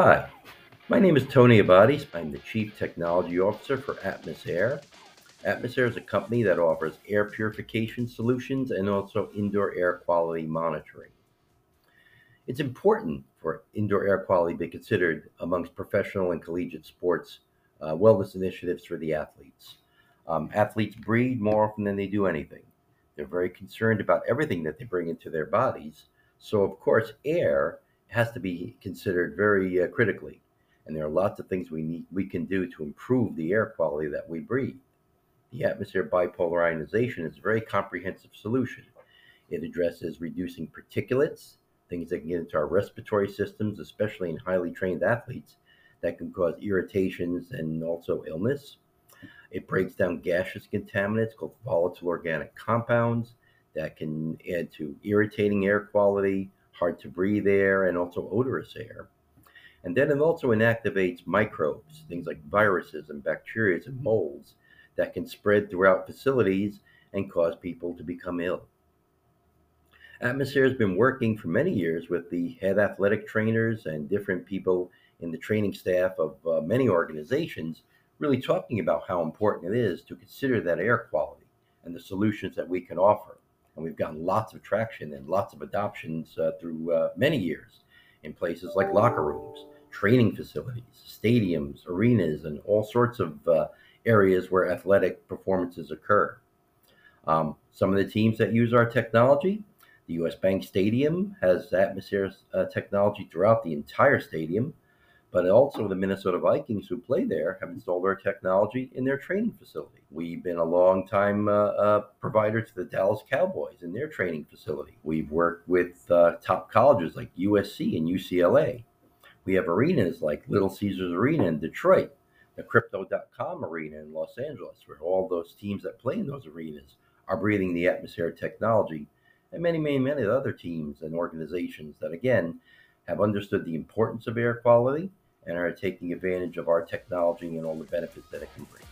Hi, my name is Tony Abates. I'm the Chief Technology Officer for AtmosAir. Atmos Air is a company that offers air purification solutions and also indoor air quality monitoring. It's important for indoor air quality to be considered amongst professional and collegiate sports uh, wellness initiatives for the athletes. Um, athletes breathe more often than they do anything. They're very concerned about everything that they bring into their bodies. So, of course, air has to be considered very uh, critically. And there are lots of things we need we can do to improve the air quality that we breathe. The atmosphere bipolar ionization is a very comprehensive solution. It addresses reducing particulates, things that can get into our respiratory systems, especially in highly trained athletes, that can cause irritations and also illness. It breaks down gaseous contaminants called volatile organic compounds that can add to irritating air quality, hard to breathe air, and also odorous air. And then it also inactivates microbes, things like viruses and bacteria and molds that can spread throughout facilities and cause people to become ill. AtmosAir has been working for many years with the head athletic trainers and different people in the training staff of uh, many organizations, really talking about how important it is to consider that air quality and the solutions that we can offer and we've gotten lots of traction and lots of adoptions uh, through uh, many years in places like locker rooms, training facilities, stadiums, arenas, and all sorts of uh, areas where athletic performances occur. Um, some of the teams that use our technology, the US Bank Stadium has atmosphere uh, technology throughout the entire stadium but also the Minnesota Vikings who play there have installed our technology in their training facility. We've been a long time uh, uh, provider to the Dallas Cowboys in their training facility. We've worked with uh, top colleges like USC and UCLA. We have arenas like Little Caesars Arena in Detroit, the Crypto.com Arena in Los Angeles, where all those teams that play in those arenas are breathing the atmosphere technology, and many, many, many other teams and organizations that, again, have understood the importance of air quality and are taking advantage of our technology and all the benefits that it can bring.